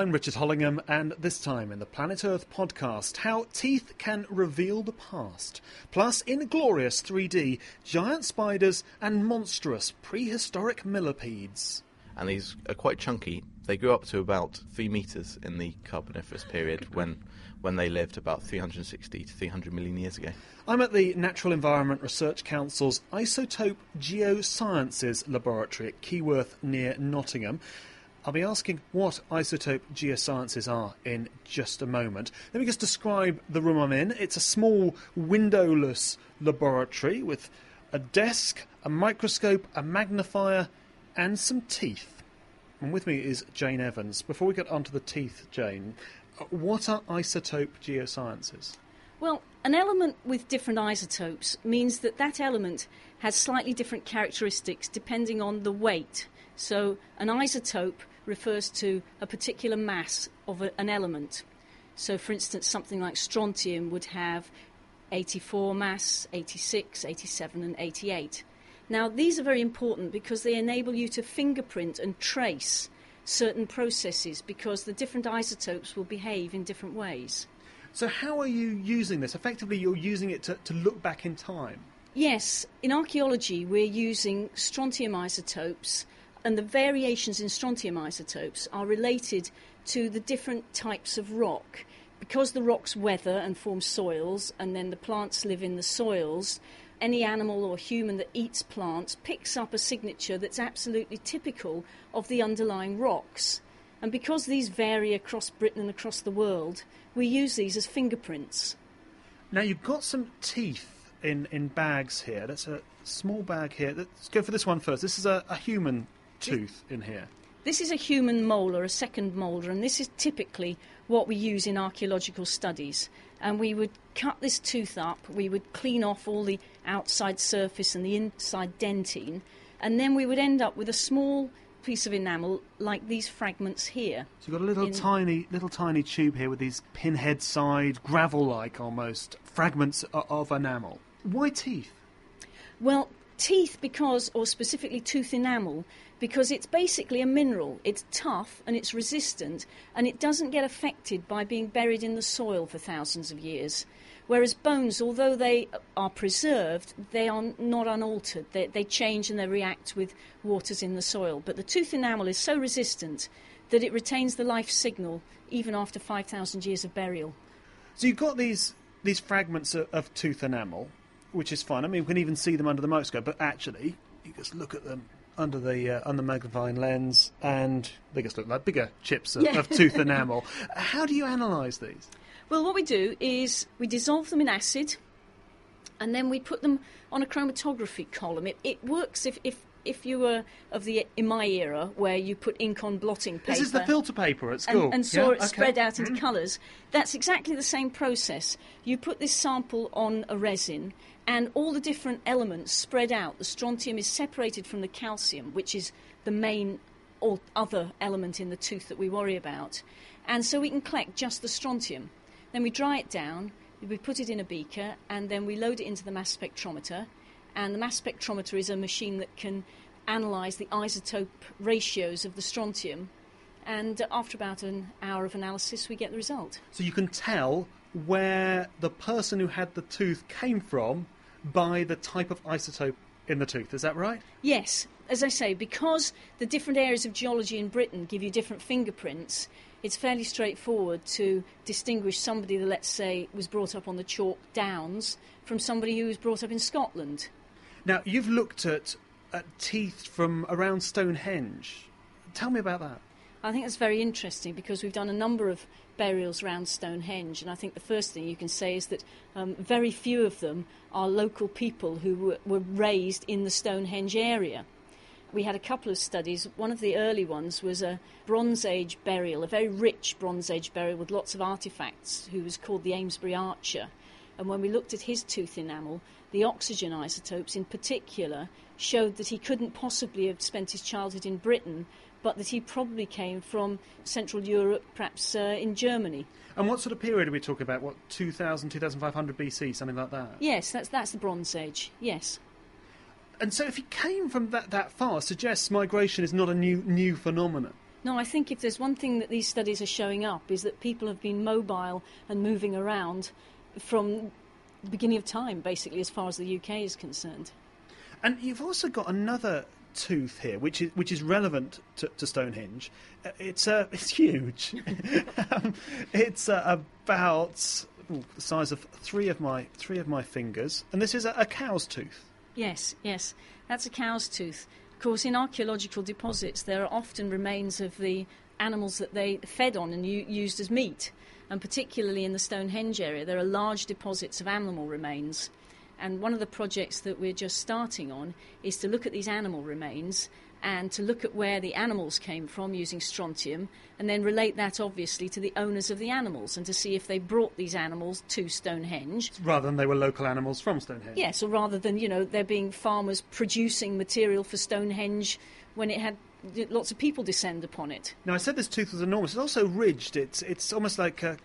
I'm Richard Hollingham, and this time in the Planet Earth podcast, how teeth can reveal the past. Plus, in glorious 3D, giant spiders and monstrous prehistoric millipedes. And these are quite chunky. They grew up to about three metres in the Carboniferous period when, when they lived about 360 to 300 million years ago. I'm at the Natural Environment Research Council's Isotope Geosciences Laboratory at Keyworth near Nottingham. I'll be asking what isotope geosciences are in just a moment. Let me just describe the room I'm in. It's a small, windowless laboratory with a desk, a microscope, a magnifier, and some teeth. And with me is Jane Evans. Before we get onto the teeth, Jane, uh, what are isotope geosciences? Well, an element with different isotopes means that that element has slightly different characteristics depending on the weight. So, an isotope refers to a particular mass of a, an element. So, for instance, something like strontium would have 84 mass, 86, 87, and 88. Now, these are very important because they enable you to fingerprint and trace certain processes because the different isotopes will behave in different ways. So, how are you using this? Effectively, you're using it to, to look back in time. Yes, in archaeology, we're using strontium isotopes and the variations in strontium isotopes are related to the different types of rock. Because the rocks weather and form soils, and then the plants live in the soils, any animal or human that eats plants picks up a signature that's absolutely typical of the underlying rocks. And because these vary across Britain and across the world, we use these as fingerprints. Now, you've got some teeth in, in bags here. That's a small bag here. Let's go for this one first. This is a, a human tooth in here? This is a human molar, a second molar, and this is typically what we use in archaeological studies. And we would cut this tooth up, we would clean off all the outside surface and the inside dentine, and then we would end up with a small piece of enamel like these fragments here. So you've got a little in... tiny, little tiny tube here with these pinhead side, gravel-like almost fragments of enamel. Why teeth? Well, teeth because, or specifically tooth enamel, because it's basically a mineral. It's tough and it's resistant and it doesn't get affected by being buried in the soil for thousands of years. Whereas bones, although they are preserved, they are not unaltered. They, they change and they react with waters in the soil. But the tooth enamel is so resistant that it retains the life signal even after 5,000 years of burial. So you've got these, these fragments of, of tooth enamel which is fine. I mean, we can even see them under the microscope, but actually, you just look at them under the uh, under magnifying lens, and they just look like bigger chips of, yeah. of tooth enamel. How do you analyse these? Well, what we do is we dissolve them in acid, and then we put them on a chromatography column. It, it works if, if if you were of the in my era where you put ink on blotting paper. This is the filter paper at school. And, and saw yeah? it okay. spread out into mm. colours. That's exactly the same process. You put this sample on a resin, and all the different elements spread out. The strontium is separated from the calcium, which is the main or other element in the tooth that we worry about. And so we can collect just the strontium. Then we dry it down, we put it in a beaker, and then we load it into the mass spectrometer. And the mass spectrometer is a machine that can analyse the isotope ratios of the strontium. And after about an hour of analysis, we get the result. So you can tell where the person who had the tooth came from by the type of isotope in the tooth. Is that right? Yes. As I say, because the different areas of geology in Britain give you different fingerprints, it's fairly straightforward to distinguish somebody that, let's say, was brought up on the chalk downs from somebody who was brought up in Scotland. Now, you've looked at, at teeth from around Stonehenge. Tell me about that. I think that's very interesting because we've done a number of burials around Stonehenge, and I think the first thing you can say is that um, very few of them are local people who were, were raised in the Stonehenge area. We had a couple of studies. One of the early ones was a Bronze Age burial, a very rich Bronze Age burial with lots of artefacts, who was called the Amesbury Archer. And when we looked at his tooth enamel, the oxygen isotopes in particular showed that he couldn't possibly have spent his childhood in Britain but that he probably came from Central Europe, perhaps uh, in Germany. And what sort of period are we talking about? What, 2000, 2500 BC, something like that? Yes, that's, that's the Bronze Age, yes. And so if he came from that, that far, suggests migration is not a new, new phenomenon. No, I think if there's one thing that these studies are showing up is that people have been mobile and moving around from the beginning of time, basically, as far as the UK is concerned. And you've also got another tooth here, which is which is relevant to, to Stonehenge. Uh, it's uh, it's huge. um, it's uh, about ooh, the size of three of my three of my fingers, and this is a, a cow's tooth. Yes, yes, that's a cow's tooth. Of course, in archaeological deposits, there are often remains of the animals that they fed on and u- used as meat. And particularly in the Stonehenge area, there are large deposits of animal remains. And one of the projects that we're just starting on is to look at these animal remains and to look at where the animals came from using strontium and then relate that obviously to the owners of the animals and to see if they brought these animals to Stonehenge. Rather than they were local animals from Stonehenge. Yes, or rather than, you know, there being farmers producing material for Stonehenge when it had lots of people descend upon it. Now, I said this tooth was enormous. It's also ridged. It's, it's almost like a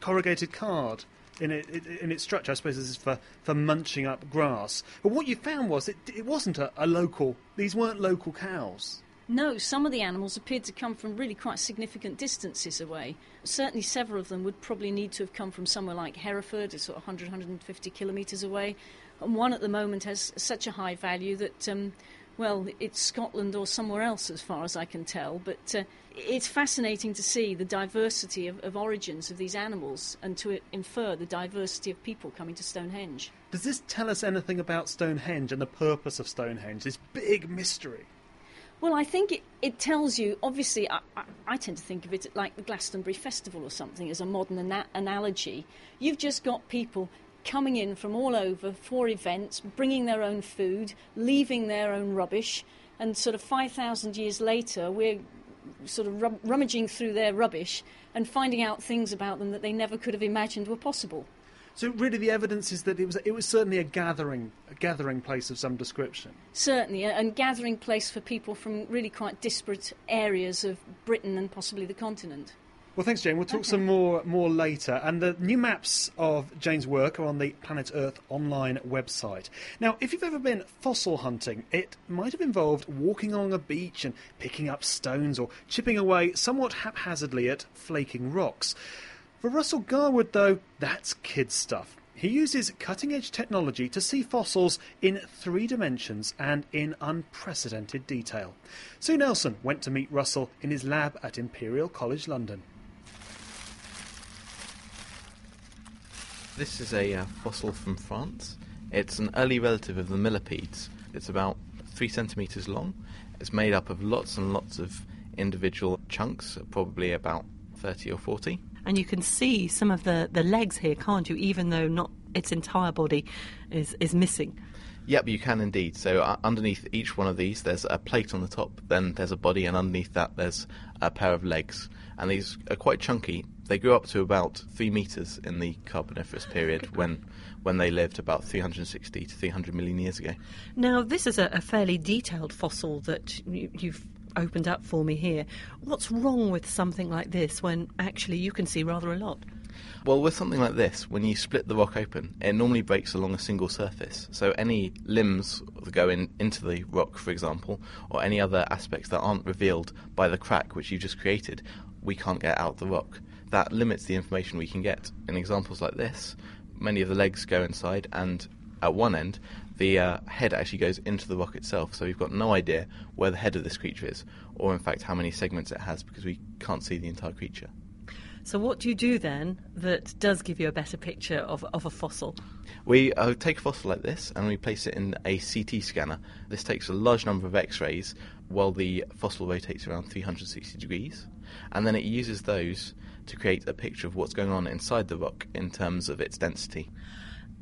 corrugated card in, it, in its structure. I suppose this is for, for munching up grass. But what you found was it, it wasn't a, a local, these weren't local cows. No, some of the animals appeared to come from really quite significant distances away. Certainly, several of them would probably need to have come from somewhere like Hereford, sort of 100, 150 kilometres away. And one at the moment has such a high value that, um, well, it's Scotland or somewhere else as far as I can tell. But uh, it's fascinating to see the diversity of, of origins of these animals and to infer the diversity of people coming to Stonehenge. Does this tell us anything about Stonehenge and the purpose of Stonehenge, this big mystery? Well, I think it, it tells you, obviously, I, I, I, tend to think of it like the Glastonbury Festival or something as a modern ana- analogy. You've just got people coming in from all over for events, bringing their own food, leaving their own rubbish, and sort of 5,000 years later, we're sort of rum- rummaging through their rubbish and finding out things about them that they never could have imagined were possible. So really, the evidence is that it was it was certainly a gathering a gathering place of some description. Certainly, and gathering place for people from really quite disparate areas of Britain and possibly the continent. Well, thanks, Jane. We'll talk Okay. some more more later. And the new maps of Jane's work are on the Planet Earth online website. Now, if you've ever been fossil hunting, it might have involved walking along a beach and picking up stones or chipping away somewhat haphazardly at flaking rocks. For Russell Garwood, though, that's kid stuff. He uses cutting edge technology to see fossils in three dimensions and in unprecedented detail. Sue Nelson went to meet Russell in his lab at Imperial College London. This is a uh, fossil from France. It's an early relative of the millipedes. It's about three centimetres long. It's made up of lots and lots of individual chunks, probably about 30 or 40. And you can see some of the, the legs here, can't you? Even though not its entire body is, is missing. Yep, you can indeed. So uh, underneath each one of these, there's a plate on the top, then there's a body, and underneath that, there's a pair of legs. And these are quite chunky. They grew up to about three meters in the Carboniferous period when when they lived about 360 to 300 million years ago. Now, this is a, a fairly detailed fossil that you, you've opened up for me here. What's wrong with something like this when actually you can see rather a lot? Well, with something like this, when you split the rock open, it normally breaks along a single surface. So any limbs that go in into the rock, for example, or any other aspects that aren't revealed by the crack which you just created, we can't get out the rock. That limits the information we can get. In examples like this, many of the legs go inside, and at one end, the uh, head actually goes into the rock itself. So we've got no idea where the head of this creature is, or in fact how many segments it has, because we can't see the entire creature. So, what do you do then that does give you a better picture of, of a fossil? We uh, take a fossil like this and we place it in a CT scanner. This takes a large number of X rays while the fossil rotates around 360 degrees, and then it uses those to create a picture of what's going on inside the rock in terms of its density.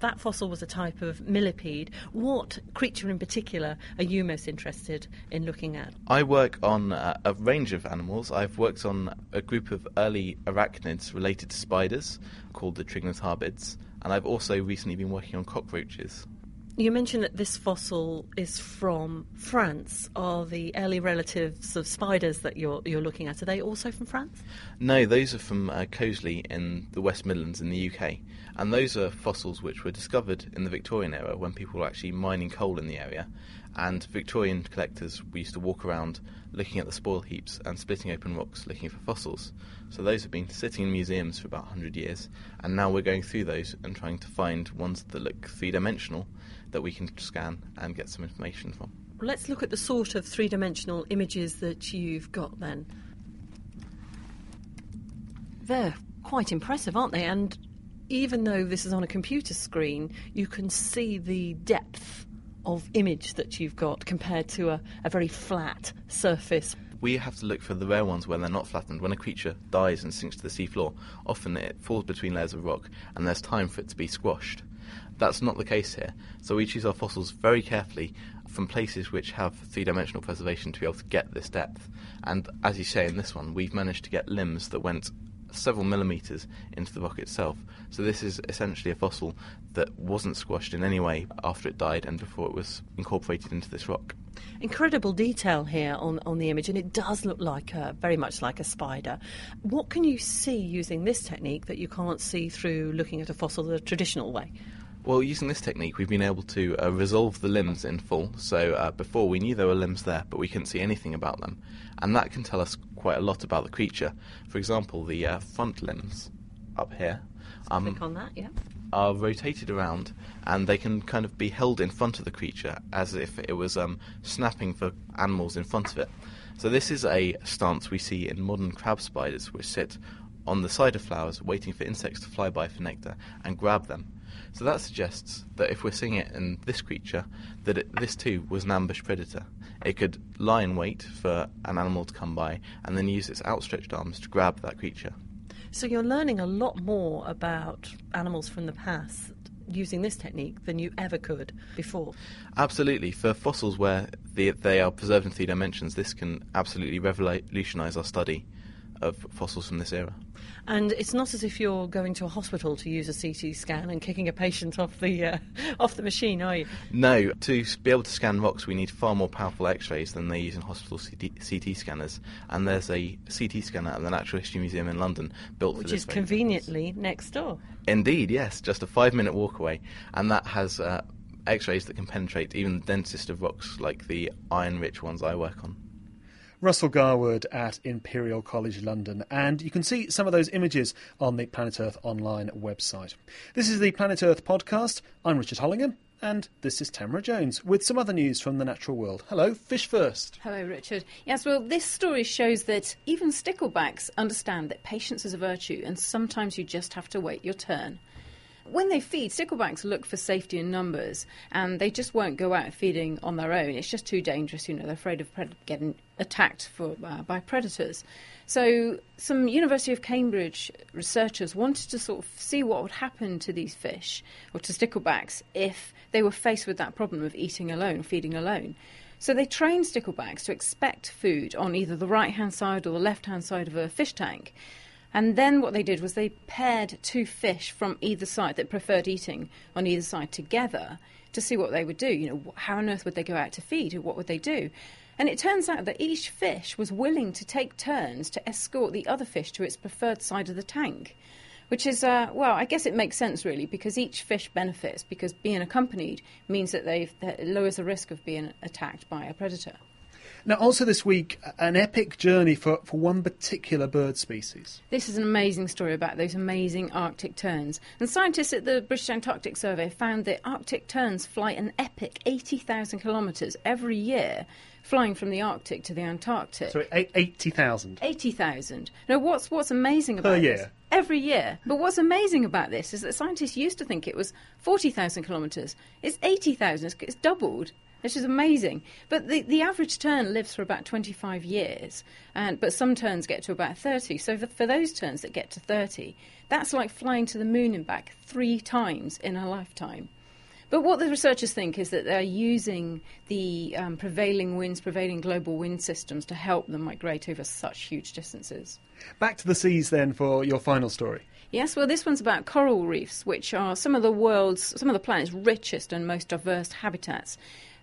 That fossil was a type of millipede. What creature in particular are you most interested in looking at? I work on uh, a range of animals. I've worked on a group of early arachnids related to spiders called the Trigonotarbids, and I've also recently been working on cockroaches. You mentioned that this fossil is from France. Are the early relatives of spiders that you're you're looking at? Are they also from France? No, those are from uh, in the West Midlands in the UK. And those are fossils which were discovered in the Victorian era when people were actually mining coal in the area. And Victorian collectors, used to walk around looking at the spoil heaps and splitting open rocks looking for fossils. So those have been sitting in museums for about 100 years, and now we're going through those and trying to find ones that look three dimensional that we can scan and get some information from. Let's look at the sort of three dimensional images that you've got then. They're quite impressive, aren't they? And even though this is on a computer screen, you can see the depth of image that you've got compared to a, a very flat surface. We have to look for the rare ones where they're not flattened. When a creature dies and sinks to the seafloor, often it falls between layers of rock and there's time for it to be squashed. That's not the case here. So we choose our fossils very carefully from places which have three dimensional preservation to be able to get this depth. And as you say in this one, we've managed to get limbs that went several millimetres into the rock itself. So this is essentially a fossil that wasn't squashed in any way after it died and before it was incorporated into this rock. Incredible detail here on, on the image, and it does look like a, very much like a spider. What can you see using this technique that you can't see through looking at a fossil the traditional way? Well, using this technique, we've been able to uh, resolve the limbs in full. So uh, before we knew there were limbs there, but we couldn't see anything about them, and that can tell us quite a lot about the creature. For example, the uh, front limbs up here. Um, click on that, yeah. Are rotated around, and they can kind of be held in front of the creature as if it was um, snapping for animals in front of it. So this is a stance we see in modern crab spiders, which sit on the side of flowers, waiting for insects to fly by for nectar and grab them so that suggests that if we're seeing it in this creature, that it, this too was an ambush predator. It could lie in wait for an animal to come by and then use its outstretched arms to grab that creature. So you're learning a lot more about animals from the past using this technique than you ever could before. Absolutely. For fossils where they, they are preserved in three dimensions, this can absolutely revolutionise our study of fossils from this era. And it's not as if you're going to a hospital to use a CT scan and kicking a patient off the uh, off the machine, are you? No. To be able to scan rocks, we need far more powerful X-rays than they use in hospital CT, CT scanners. And there's a CT scanner at the Natural History Museum in London built Which for this. Which is conveniently purpose. next door. Indeed, yes, just a five-minute walk away, and that has. Uh, X-rays that can penetrate even the densest of rocks, like the iron-rich ones I work on. Russell Garwood at Imperial College London, and you can see some of those images on the Planet Earth online website. This is the Planet Earth podcast. I'm Richard Hollingham. And this is Tamara Jones with some other news from the natural world. Hello, fish first. Hello, Richard. Yes, well, this story shows that even sticklebacks understand that patience is a virtue and sometimes you just have to wait your turn when they feed, sticklebacks look for safety in numbers, and they just won't go out feeding on their own. It's just too dangerous. You know, they're afraid of pred- getting attacked for, uh, by predators. So, some University of Cambridge researchers wanted to sort of see what would happen to these fish or to sticklebacks if they were faced with that problem of eating alone, feeding alone. So they trained sticklebacks to expect food on either the right hand side or the left hand side of a fish tank. And then what they did was they paired two fish from either side that preferred eating on either side together to see what they would do. You know, how on earth would they go out to feed what would they do? And it turns out that each fish was willing to take turns to escort the other fish to its preferred side of the tank. Which is, uh, well, I guess it makes sense really because each fish benefits because being accompanied means that, that lowers the risk of being attacked by a predator. Now, also this week, an epic journey for, for one particular bird species. This is an amazing story about those amazing Arctic terns. And scientists at the British Antarctic Survey found that Arctic terns fly an epic 80,000 kilometres every year flying from the Arctic to the Antarctic. So 80,000? 80,000. Now, what's, what's amazing about per year. This, every year. But what's amazing about this is that scientists used to think it was 40,000 kilometres. It's 80,000. It's doubled which is amazing. But the, the average tern lives for about 25 years, and but some terns get to about 30. So for, for those terns that get to 30, that's like flying to the moon and back three times in a lifetime. But what the researchers think is that they're using the um, prevailing winds, prevailing global wind systems to help them migrate over such huge distances. Back to the seas then for your final story. Yes, well, this one's about coral reefs, which are some of the world's, some of the planet's richest and most diverse habitats.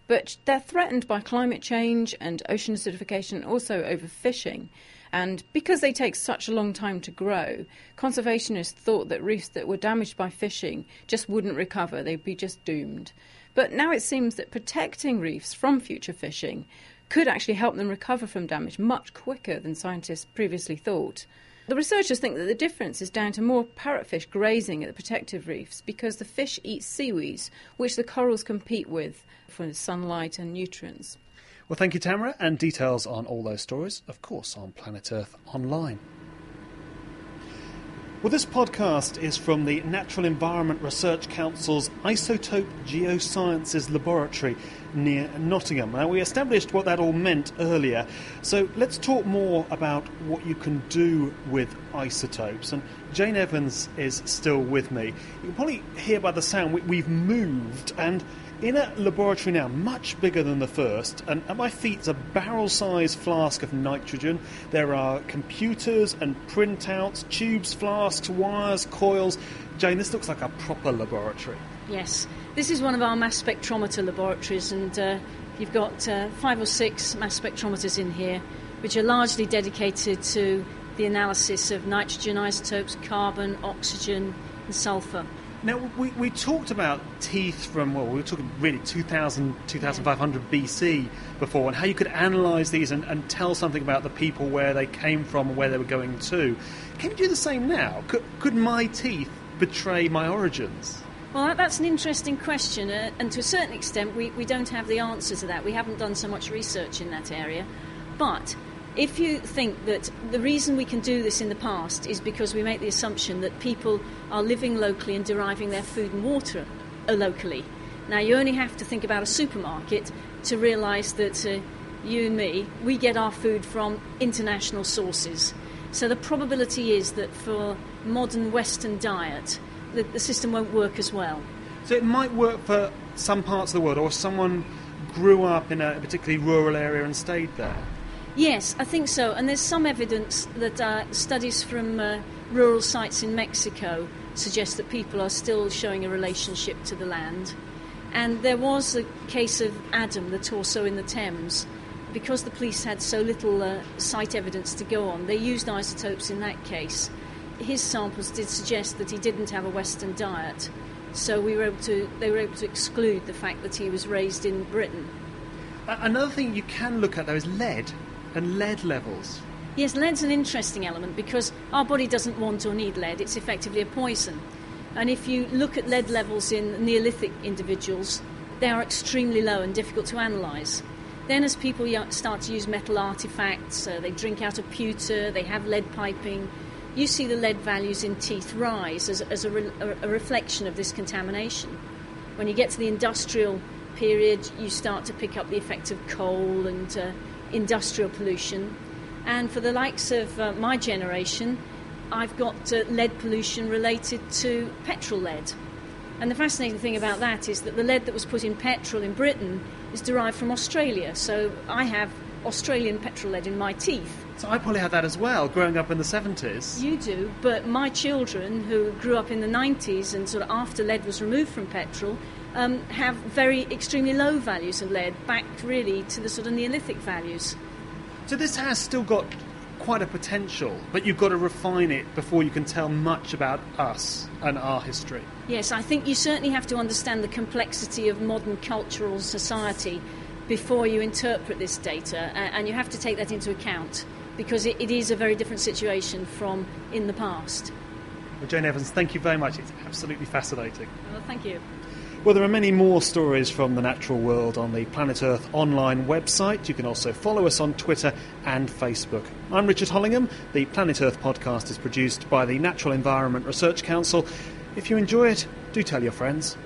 But they're threatened by climate change and ocean acidification, also overfishing. And because they take such a long time to grow, conservationists thought that reefs that were damaged by fishing just wouldn't recover, they'd be just doomed. But now it seems that protecting reefs from future fishing could actually help them recover from damage much quicker than scientists previously thought. The researchers think that the difference is down to more parrotfish grazing at the protective reefs because the fish eat seaweeds, which the corals compete with for sunlight and nutrients. Well, thank you, Tamara, and details on all those stories, of course, on Planet Earth Online. Well, this podcast is from the Natural Environment Research Council's Isotope Geosciences Laboratory near Nottingham. Now, we established what that all meant earlier, so let's talk more about what you can do with isotopes. And Jane Evans is still with me. You can probably hear by the sound we, have moved and in a laboratory now, much bigger than the first, and at my feet is a barrel sized flask of nitrogen. There are computers and printouts, tubes, flasks, wires, coils. Jane, this looks like a proper laboratory. Yes, this is one of our mass spectrometer laboratories, and uh, you've got uh, five or six mass spectrometers in here, which are largely dedicated to the analysis of nitrogen isotopes, carbon, oxygen, and sulfur. Now, we, we talked about teeth from, well, we were talking really 2000, 2500 BC before, and how you could analyse these and, and tell something about the people, where they came from, and where they were going to. Can you do the same now? Could, could my teeth betray my origins? Well, that's an interesting question, uh, and to a certain extent, we, we don't have the answer to that. We haven't done so much research in that area. But if you think that the reason we can do this in the past is because we make the assumption that people are living locally and deriving their food and water uh, locally. Now, you only have to think about a supermarket to realise that uh, you and me, we get our food from international sources. So the probability is that for modern Western diet, the, the system won't work as well. So it might work for some parts of the world, or someone grew up in a particularly rural area and stayed there. Yes, I think so. And there's some evidence that uh, studies from uh, rural sites in Mexico suggest that people are still showing a relationship to the land. And there was a case of Adam, the torso in the Thames. Because the police had so little uh, site evidence to go on, they used isotopes in that case. His samples did suggest that he didn't have a Western diet, so we were able to, they were able to exclude the fact that he was raised in Britain. Another thing you can look at, though, is lead and lead levels. Yes, lead's an interesting element because our body doesn't want or need lead, it's effectively a poison. And if you look at lead levels in Neolithic individuals, they are extremely low and difficult to analyse. Then, as people start to use metal artefacts, uh, they drink out of pewter, they have lead piping, you see the lead values in teeth rise as, as a, re- a reflection of this contamination. When you get to the industrial period, you start to pick up the effect of coal and uh, industrial pollution. And for the likes of uh, my generation, I've got uh, lead pollution related to petrol lead. And the fascinating thing about that is that the lead that was put in petrol in Britain is derived from Australia. So I have Australian petrol lead in my teeth. So I probably had that as well, growing up in the 70s. You do, but my children who grew up in the 90s and sort of after lead was removed from petrol um, have very extremely low values of lead, back really to the sort of Neolithic values. So this has still got quite a potential, but you've got to refine it before you can tell much about us and our history. Yes, I think you certainly have to understand the complexity of modern cultural society before you interpret this data, and you have to take that into account because it, is a very different situation from in the past. Well, Jane Evans, thank you very much. It's absolutely fascinating. Well, thank you. Well, there are many more stories from the natural world on the Planet Earth online website. You can also follow us on Twitter and Facebook. I'm Richard Hollingham. The Planet Earth podcast is produced by the Natural Environment Research Council. If you enjoy it, do tell your friends.